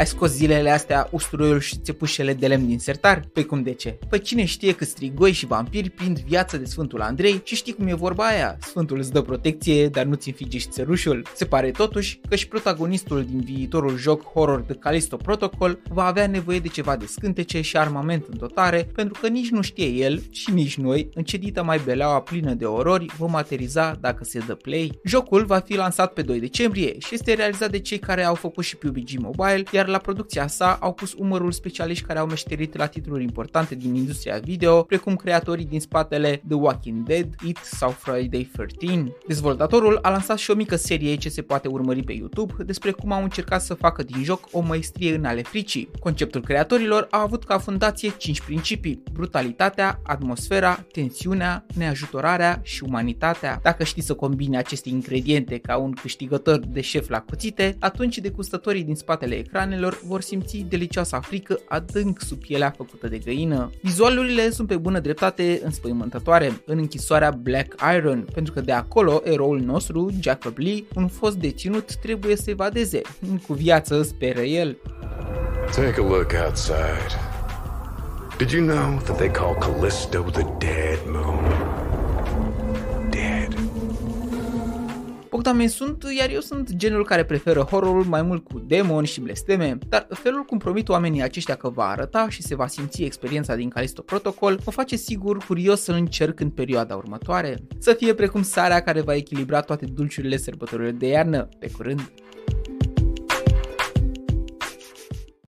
Ai scos zilele astea usturoiul și țepușele de lemn din sertar? Păi cum de ce? Păi cine știe că strigoi și vampiri prind viață de Sfântul Andrei și știi cum e vorba aia? Sfântul îți dă protecție, dar nu-ți înfige și țărușul. Se pare totuși că și protagonistul din viitorul joc horror de Callisto Protocol va avea nevoie de ceva de scântece și armament în dotare, pentru că nici nu știe el și nici noi în ce dită mai beleaua plină de orori vom ateriza dacă se dă play. Jocul va fi lansat pe 2 decembrie și este realizat de cei care au făcut și PUBG Mobile, iar la producția sa au pus umărul specialiști care au meșterit la titluri importante din industria video, precum creatorii din spatele The Walking Dead, It sau Friday 13. Dezvoltatorul a lansat și o mică serie ce se poate urmări pe YouTube despre cum au încercat să facă din joc o maestrie în ale fricii. Conceptul creatorilor a avut ca fundație 5 principii, brutalitatea, atmosfera, tensiunea, neajutorarea și umanitatea. Dacă știi să combini aceste ingrediente ca un câștigător de șef la cuțite, atunci degustătorii din spatele ecranelor vor simți delicioasa frică adânc sub pielea făcută de găină. Vizualurile sunt pe bună dreptate înspăimântătoare în închisoarea Black Iron, pentru că de acolo eroul nostru, Jacob Lee, un fost deținut, trebuie să evadeze. Cu viață, speră el. Take a look outside. Did you know that they call Callisto the Dead Moon? Bogdan sunt, iar eu sunt genul care preferă horrorul mai mult cu demoni și blesteme, dar felul cum promit oamenii aceștia că va arăta și se va simți experiența din Callisto Protocol mă face sigur curios să încerc în perioada următoare. Să fie precum sarea care va echilibra toate dulciurile sărbătorilor de iarnă. Pe curând!